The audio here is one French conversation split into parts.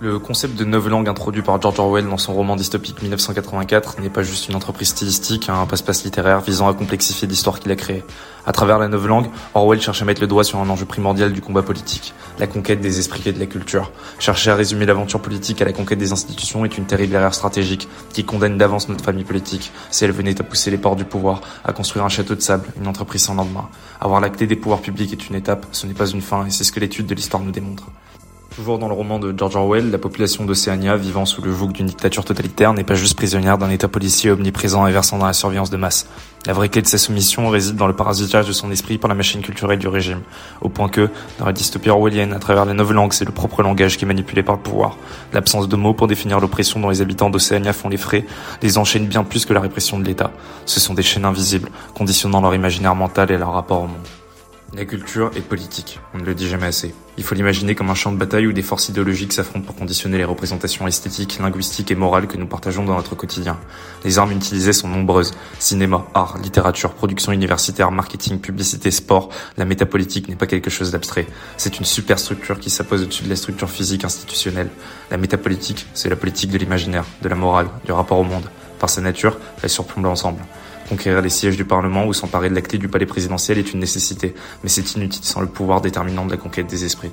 Le concept de neuf langues introduit par George Orwell dans son roman dystopique 1984 n'est pas juste une entreprise stylistique, un passe-passe littéraire visant à complexifier l'histoire qu'il a créée. À travers la neuve langue, Orwell cherche à mettre le doigt sur un enjeu primordial du combat politique, la conquête des esprits et de la culture. Chercher à résumer l'aventure politique à la conquête des institutions est une terrible erreur stratégique qui condamne d'avance notre famille politique si elle venait à pousser les portes du pouvoir, à construire un château de sable, une entreprise sans lendemain. Avoir la clé des pouvoirs publics est une étape, ce n'est pas une fin et c'est ce que l'étude de l'histoire nous démontre. Toujours dans le roman de George Orwell, la population d'Océania, vivant sous le joug d'une dictature totalitaire, n'est pas juste prisonnière d'un état policier omniprésent et versant dans la surveillance de masse. La vraie clé de sa soumission réside dans le parasitage de son esprit par la machine culturelle du régime, au point que, dans la dystopie orwellienne, à travers les neuf langues, c'est le propre langage qui est manipulé par le pouvoir. L'absence de mots pour définir l'oppression dont les habitants d'Océania font les frais les enchaîne bien plus que la répression de l'État. Ce sont des chaînes invisibles, conditionnant leur imaginaire mental et leur rapport au monde. La culture est politique, on ne le dit jamais assez. Il faut l'imaginer comme un champ de bataille où des forces idéologiques s'affrontent pour conditionner les représentations esthétiques, linguistiques et morales que nous partageons dans notre quotidien. Les armes utilisées sont nombreuses. Cinéma, art, littérature, production universitaire, marketing, publicité, sport. La métapolitique n'est pas quelque chose d'abstrait. C'est une superstructure qui s'appose au-dessus de la structure physique institutionnelle. La métapolitique, c'est la politique de l'imaginaire, de la morale, du rapport au monde. Par sa nature, elle surplombe l'ensemble. Conquérir les sièges du Parlement ou s'emparer de la clé du palais présidentiel est une nécessité, mais c'est inutile sans le pouvoir déterminant de la conquête des esprits.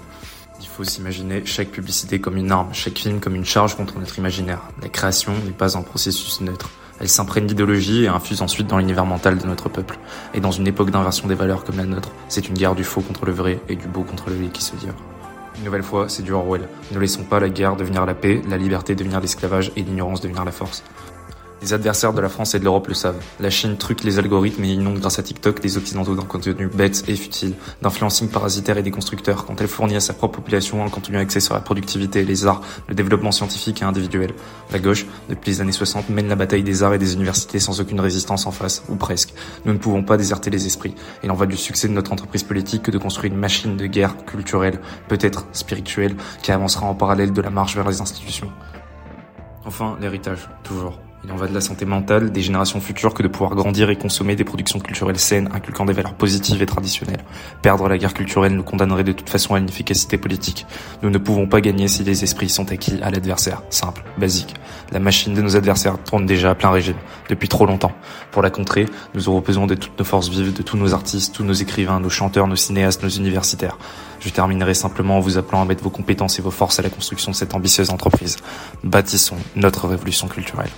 Il faut s'imaginer chaque publicité comme une arme, chaque film comme une charge contre notre imaginaire. La création n'est pas un processus neutre. Elle s'imprègne d'idéologie et infuse ensuite dans l'univers mental de notre peuple. Et dans une époque d'inversion des valeurs comme la nôtre, c'est une guerre du faux contre le vrai et du beau contre le laid qui se livre. Une nouvelle fois, c'est du Orwell. Ne laissons pas la guerre devenir la paix, la liberté devenir l'esclavage et l'ignorance devenir la force. Les adversaires de la France et de l'Europe le savent. La Chine truque les algorithmes et inonde grâce à TikTok des Occidentaux d'un contenu bête et futile, d'influencing parasitaire et des constructeurs quand elle fournit à sa propre population un contenu axé sur la productivité, les arts, le développement scientifique et individuel. La gauche, depuis les années 60, mène la bataille des arts et des universités sans aucune résistance en face, ou presque. Nous ne pouvons pas déserter les esprits. Il en va du succès de notre entreprise politique que de construire une machine de guerre culturelle, peut-être spirituelle, qui avancera en parallèle de la marche vers les institutions. Enfin, l'héritage, toujours. Il en va de la santé mentale des générations futures que de pouvoir grandir et consommer des productions culturelles saines inculquant des valeurs positives et traditionnelles. Perdre la guerre culturelle nous condamnerait de toute façon à une efficacité politique. Nous ne pouvons pas gagner si les esprits sont acquis à l'adversaire. Simple, basique. La machine de nos adversaires tourne déjà à plein régime, depuis trop longtemps. Pour la contrer, nous aurons besoin de toutes nos forces vives, de tous nos artistes, tous nos écrivains, nos chanteurs, nos cinéastes, nos universitaires. Je terminerai simplement en vous appelant à mettre vos compétences et vos forces à la construction de cette ambitieuse entreprise. Bâtissons notre révolution culturelle.